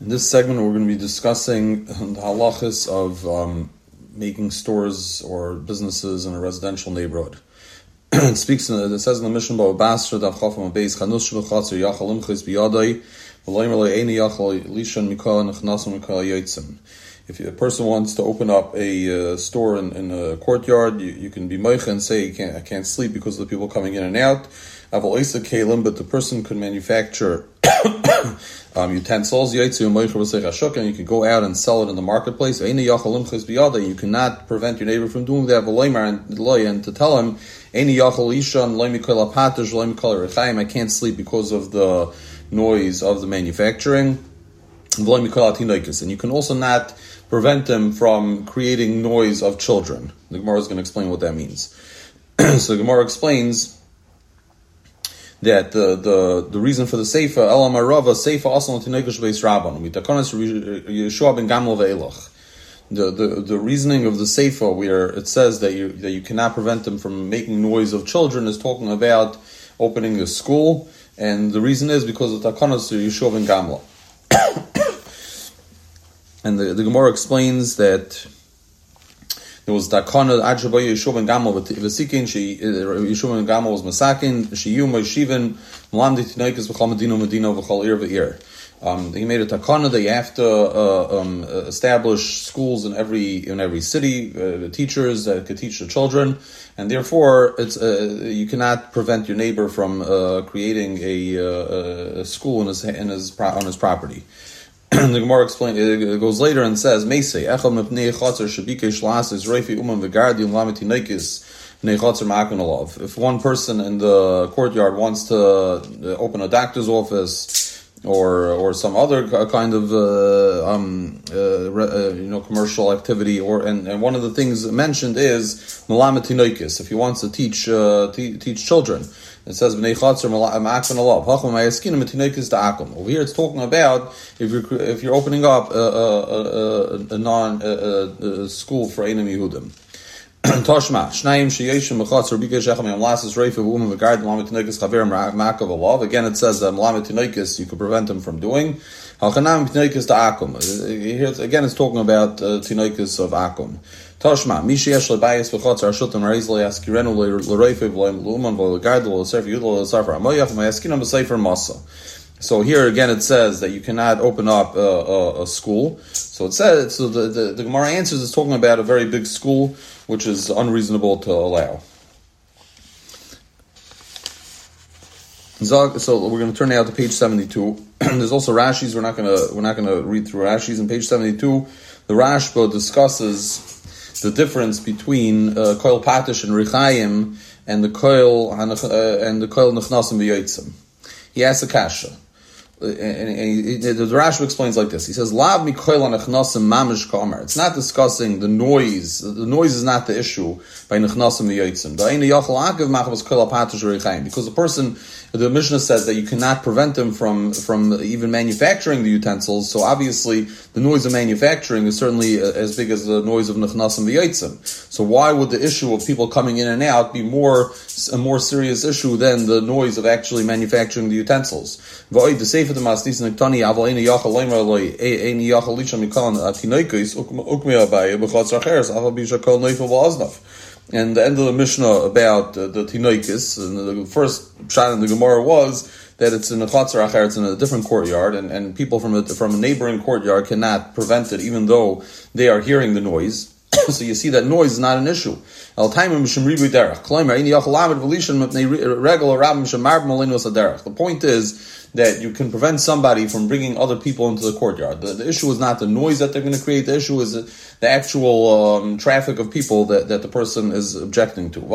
In this segment, we're going to be discussing the halachas of um, making stores or businesses in a residential neighborhood. it speaks. In, it says in the Mishnah Bava Basra Dav Chafam Beis Chanus Shebachatzer Yachal Imchis Biyadai V'Loim Eloi Eini Yachal Lishan Mikol Nechnasim Mikol Yotzim. If a person wants to open up a uh, store in, in, a courtyard, you, you can be meicha and say, can't, I can't sleep because of the people coming in and out. Aval Kalim, but the person could manufacture um, utensils. And you can go out and sell it in the marketplace. You cannot prevent your neighbor from doing that. And to tell him, I can't sleep because of the noise of the manufacturing. And you can also not prevent them from creating noise of children. The Gemara is going to explain what that means. so the Gemara explains that the the, the reason for the Sefer, Elam Arava, Sefer also Tinokish Beis Rabban, Mitakonis Yeshua ben Gamel Ve'elach. The, the, the reasoning of the Sefer, where it says that you, that you cannot prevent them from making noise of children, is talking about opening a school, and the reason is because of Takonis Yeshua ben Gamla. and the, the Gemara explains that there was Dakana Ajabay Yeshua ben Gamal Vesikin. She Yeshua ben Gamal was Masakin. Shiyu Moishivin Mlamdi Tinaikas V'chal Medina Medina V'chal Ir. Um, he made a takana that you have to uh, um, establish schools in every in every city, uh, teachers that could teach the children, and therefore it's uh, you cannot prevent your neighbor from uh, creating a, uh, a, school in his in his on his property. the Gemara explains it goes later and says Meisei Echel Mepnei Chotzer Shabike Shlas is Reifi Uman Vegardium Lameti Nekis If one person in the courtyard wants to uh, open a doctor's office or or some other kind of uh, um, uh, uh, you know commercial activity, or and, and one of the things mentioned is Malametinoikis, if he wants to teach uh, teach children. It says b'nei ma'yaskina metinekis da'akum. Over here, it's talking about if you're if you're opening up a, a, a, a non school for Einam Yehudim. Toshma shnayim sheyeshim mechatzer b'gesh echem yam lasas reifa v'um v'gard ma'akav alav. Again, it says that malamet tinekis you could prevent him from doing. Halchanam. Here again, it's talking about uh, of akum. Toshma, Mishi Yesh Lebayis V'chotz Arshutim Reiz Le'askirenu L'reifiv L'uman V'legardel L'sefer Yudel L'sefer Amoyach Ma'askinam B'sefer Masa. So here again it says that you cannot open up a, a, a school. So it says so the, the, the Gemara answers is talking about a very big school, which is unreasonable to allow. So we're going to turn now to page seventy-two. There's also Rashi's. We're not going to we're not going to read through Rashi's. In page seventy-two, the Rashba discusses the difference between uh, koil patish and richayim and the koil uh, and the koil nechnasim v'yotzim. He asks a kasha. And, and, and, the Rashi explains like this. He says, "Lav mikoil anechnasim mamish kamer." It's not discussing the noise. The noise is not the issue by nechnasim v'yotzim. Because the person the Mishnah says that you cannot prevent them from from even manufacturing the utensils. So obviously, the noise of manufacturing is certainly uh, as big as the noise of nechnasim v'yitzim. So why would the issue of people coming in and out be more a more serious issue than the noise of actually manufacturing the utensils? And the end of the Mishnah about uh, the Tinoikis, and the first shot in the Gemara was that it's in a Chatzar Acher, it's in a different courtyard, and, and people from a, from a neighboring courtyard cannot prevent it, even though they are hearing the noise. so you see that noise is not an issue. The point is that you can prevent somebody from bringing other people into the courtyard. The, the issue is not the noise that they're going to create. The issue is the, actual um, traffic of people that, that the person is objecting to. The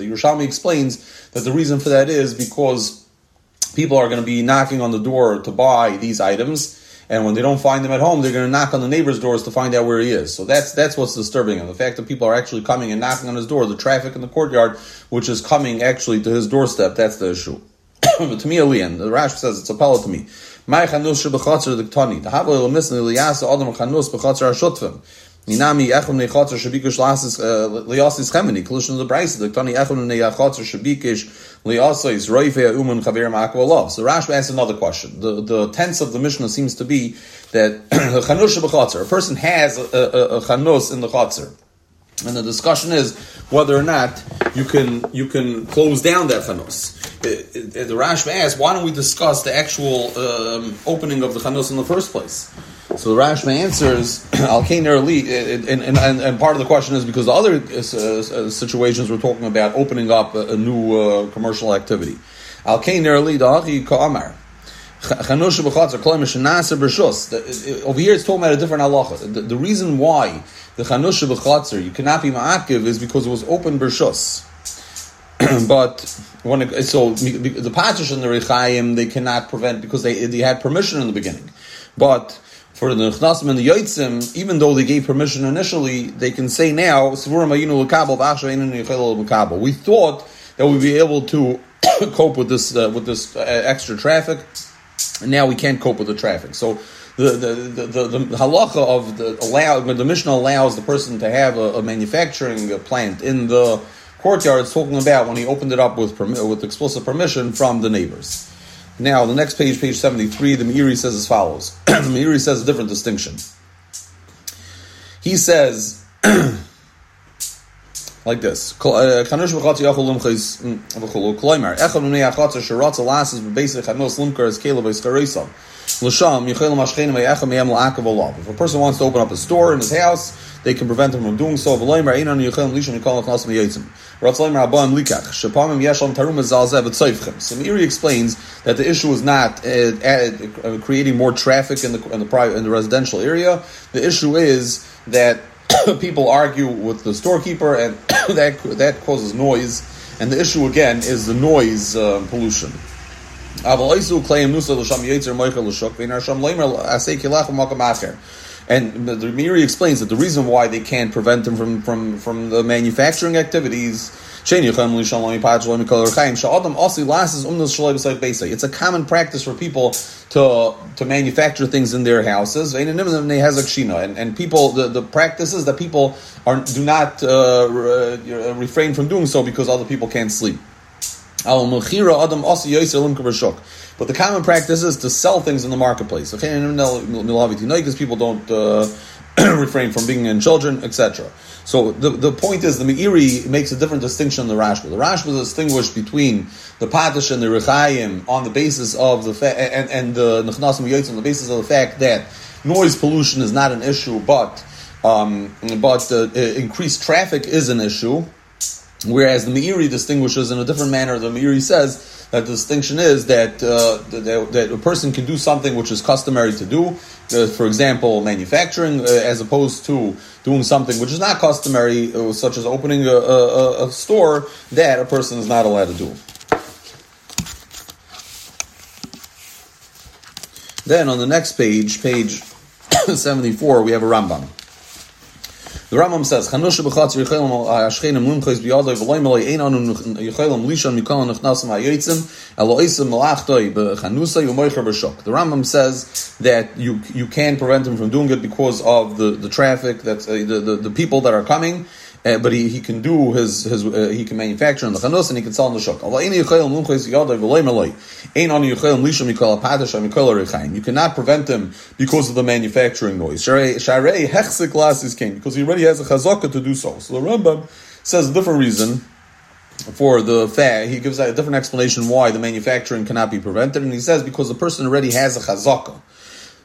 Yerushalmi explains that the reason for that is because people are going to be knocking on the door to buy these items and when they don't find him at home, they're going to knock on the neighbor's doors to find out where he is. So that's that's what's disturbing him. The fact that people are actually coming and knocking on his door, the traffic in the courtyard, which is coming actually to his doorstep, that's the issue. but to me, Elian, the Rash says it's a pellet to me. My. Minami echon nechotzer shabikosh lasis uh, liasis chemini. Of the Brisa. The tani echon nechotzer shabikosh liasis roife umun chaver ma'akva So Rashi asks another question. The the tense of the Mishnah seems to be that chanus b'chotzer. A person has a, a, a chanus in the chotzer. And the discussion is whether or not you can you can close down that chanus. The Rashba asks, why don't we discuss the actual um, opening of the chanus in the first place? So the Rashba answers, Al and, and, and, and part of the question is because the other uh, uh, situations we're talking about opening up a, a new uh, commercial activity. Al Kainer Dahi Ka'amar. Over here, it's talking about a different halacha. The, the reason why the chanusha b'chatzer you cannot be ma'akiv is because it was open b'shus. but when it, so the patish and the rechayim they cannot prevent because they they had permission in the beginning, but for the Nechnasim and the Yoitzim, even though they gave permission initially, they can say now, We thought that we'd be able to cope with this uh, with this uh, extra traffic, now we can't cope with the traffic. So the the, the, the, the halacha of the allow the Mishnah allows the person to have a, a manufacturing plant in the courtyard. It's talking about when he opened it up with with explicit permission from the neighbors. Now, the next page, page seventy three, the Meiri says as follows. the Meiri says a different distinction. He says. like this. La'akav olav. If a person wants to open up a store in his house, they can prevent him from doing so. So Meiri explains that the issue is not uh, uh, creating more traffic in the, in the in the residential area. The issue is that people argue with the storekeeper, and that that causes noise. And the issue again is the noise uh, pollution. And the Meiri explains that the reason why they can't prevent them from, from, from the manufacturing activities it's a common practice for people to to manufacture things in their houses, and, and people the, the practices that people are do not uh, refrain from doing so because other people can't sleep. But the common practice is to sell things in the marketplace. Okay, because people don't uh, refrain from being in children, etc. So the, the point is, the Meiri makes a different distinction than the Rashba. The Rashba distinguished between the Patish and the Rechayim on the basis of the fa- and, and the Nechnasim on the basis of the fact that noise pollution is not an issue, but um, but uh, increased traffic is an issue. Whereas the Meiri distinguishes in a different manner. The Meiri says that the distinction is that, uh, that, that, a person can do something which is customary to do, uh, for example, manufacturing, uh, as opposed to doing something which is not customary, uh, such as opening a, a, a store that a person is not allowed to do. Then on the next page, page 74, we have a Rambam. The Rambam says, "Chanusha b'chatz biyadoi mikol nechnasim hayotzim elo isim malachtoi b'shok." The Rambam says that you you can prevent him from doing it because of the, the traffic that uh, the, the the people that are coming uh, but he, he can do his his uh, he can manufacture in the chanos and he can sell in the shuk. You cannot prevent him because of the manufacturing noise. Sharei hechzik glasses came because he already has a chazaka to do so. So the Rambam says a different reason for the fact he gives a different explanation why the manufacturing cannot be prevented, and he says because the person already has a chazaka.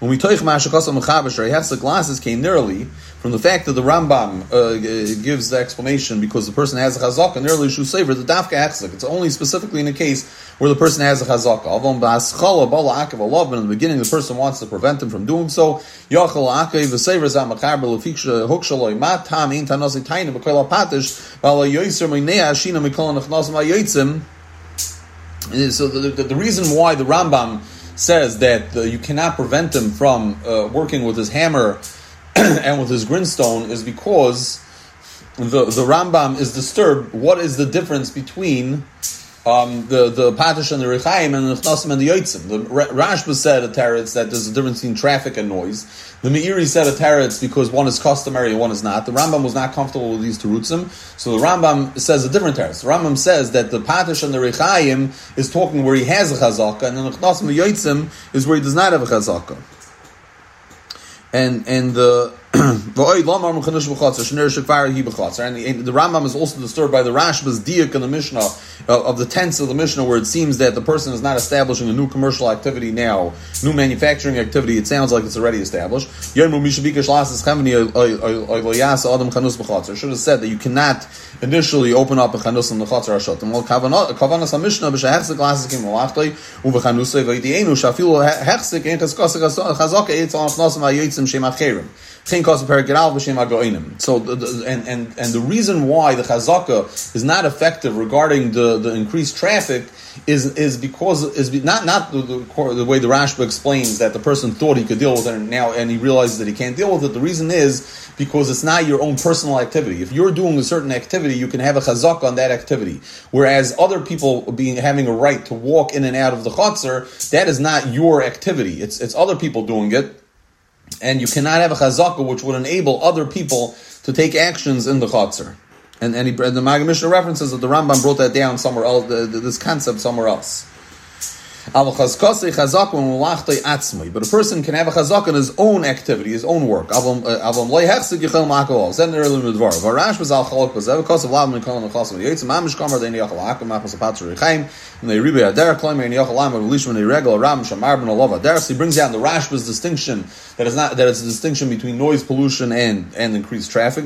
when we toich mashakasam mechaber, the glasses came nearly from the fact that the Rambam uh, gives the explanation because the person has a chazaka, and earlier Shusever, the dafka achzik. It's only specifically in a case where the person has a chazaka. In the beginning, the person wants to prevent him from doing so. So the, the, the reason why the Rambam says that uh, you cannot prevent him from uh, working with his hammer and with his grindstone is because the, the Rambam is disturbed. What is the difference between um, the the Patish and the Rechaim and the Chnasim and the Yotzim. The Rashba said a Teretz that there's a difference between traffic and noise. The Meiri said a Teretz because one is customary and one is not. The Rambam was not comfortable with these terutzim, so the Rambam says a different Teretz. The Rambam says that the Patish and the Rechaim is talking where he has a Chazaka, and the Chnasim and the Yotzim is where he does not have a Chazaka. And and the and the, Rambam is also disturbed by the Rashba's diak in the Mishnah of, the tense of the Mishnah, where it seems that the person is not establishing a new commercial activity now, new manufacturing activity. It sounds like it's already established. Should have said that you cannot initially open up a chanus in the chatzar hashotim. Well, kavanas hamishna b'shehechzik lasikim malachtoi ubechanusay v'ydienu shafilu hechzik chazkosik chazaka eitz al achnosim ha'yotzim shem acherim. So, the, and, and, and the reason why the chazaka is not effective regarding the, the increased traffic is is because is not not the, the, the, way the Rashba explains that the person thought he could deal with it and now and he realizes that he can't deal with it. The reason is because it's not your own personal activity. If you're doing a certain activity, you can have a chazaka on that activity. Whereas other people being having a right to walk in and out of the chutzner, that is not your activity. It's it's other people doing it and you cannot have a chazaka which would enable other people to take actions in the chatzar. And, and, he, and the Maggid Mishnah references that the Rambam brought that down somewhere else, the, the, this concept somewhere else. But a person can have a chazak in his own activity, his own work. Eh, So he brings down the Rashba's distinction that is not that it's a distinction between noise pollution and and increased traffic.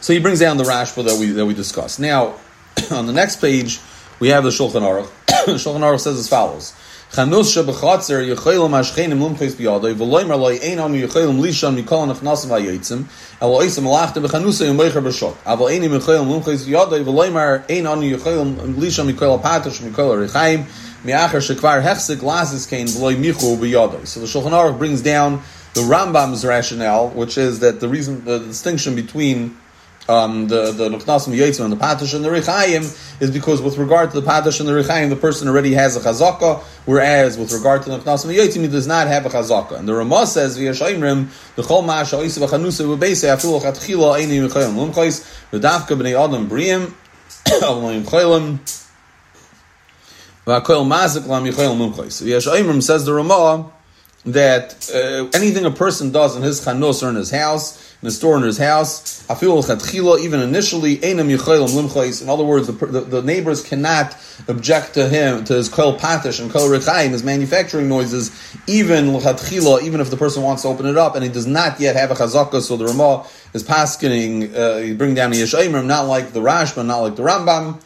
So he brings down the rashba that we that we discussed. Now, on the next page, we have the Shulchan Aruch. Shulchan Aruch says as follows. Chanus shebechatzer biyadoi ein anu mikol elo oisim yechelim lumchis biyadoi ein anu mikol apatosh mikol mi'acher shekvar hechsik kein michu b'yadoi. So the Shulchan Aruch brings down the Rambam's rationale, which is that the reason, the distinction between um, the the Nuchnasim Yitzim and the Patash and the Rechayim is because with regard to the Patash and the Rechayim, the person already has a Chazaka, whereas with regard to the Nuchnasim Yitzim, he does not have a Chazaka. And the Ramah says, V'ya Shaimrim, the Chol Ma'asha Oisa V'chanusa V'beise Afilu Chatchila Eini V'chayim Lumchais, V'davka B'nei Adam Briim, Avlayim Chaylim, V'akoil Mazik Lam Yichayim Lumchais. V'ya Shaimrim says the Ramah, that uh, anything a person does in his chanus or in his house, the store in his house, even initially, in other words, the, the, the, neighbors cannot object to him, to his kol patish and kol rechaim, his manufacturing noises, even even if the person wants to open it up and he does not yet have a chazaka, so the Ramah is paskening, uh, bring down the Yeshayimrim, not like the Rashba, not like the Rambam,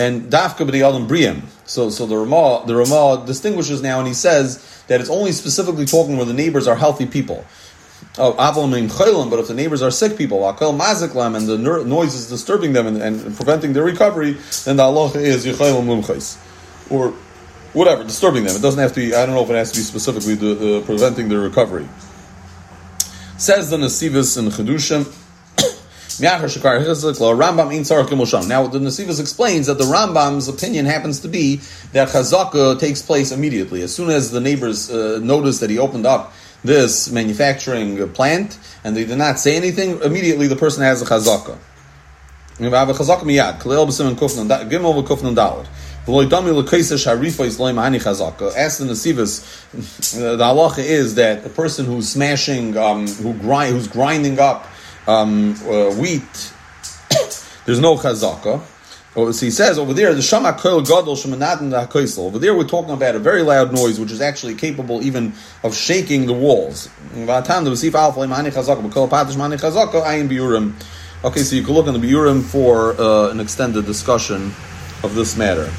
and dafka b'di alam briyam. So, so the Ramah, the Ramah distinguishes now, and he says that it's only specifically talking where the neighbors are healthy people. Oh, but if the neighbors are sick people, akel maziklam, and the noise is disturbing them and, and preventing their recovery, then the halacha is yichaylam mumchais, or whatever, disturbing them. It doesn't have to be. I don't know if it has to be specifically the, the preventing their recovery. Says the Nasivis in Chedushim. Now, the Nasivas explains that the Rambam's opinion happens to be that chazaka takes place immediately. As soon as the neighbors uh, notice that he opened up this manufacturing plant and they did not say anything, immediately the person has a chazaka. Ask the Nasivas, the halacha is that the person who's smashing, um, who grind, who's grinding up um, uh, wheat, there's no chazaka. Oh, so he says over there, the shama koil gadol shemanatan hakoisel. Over there, we're talking about a very loud noise, which is actually capable even of shaking the walls. Okay, so you can look in the biurim for uh, an extended discussion of this matter.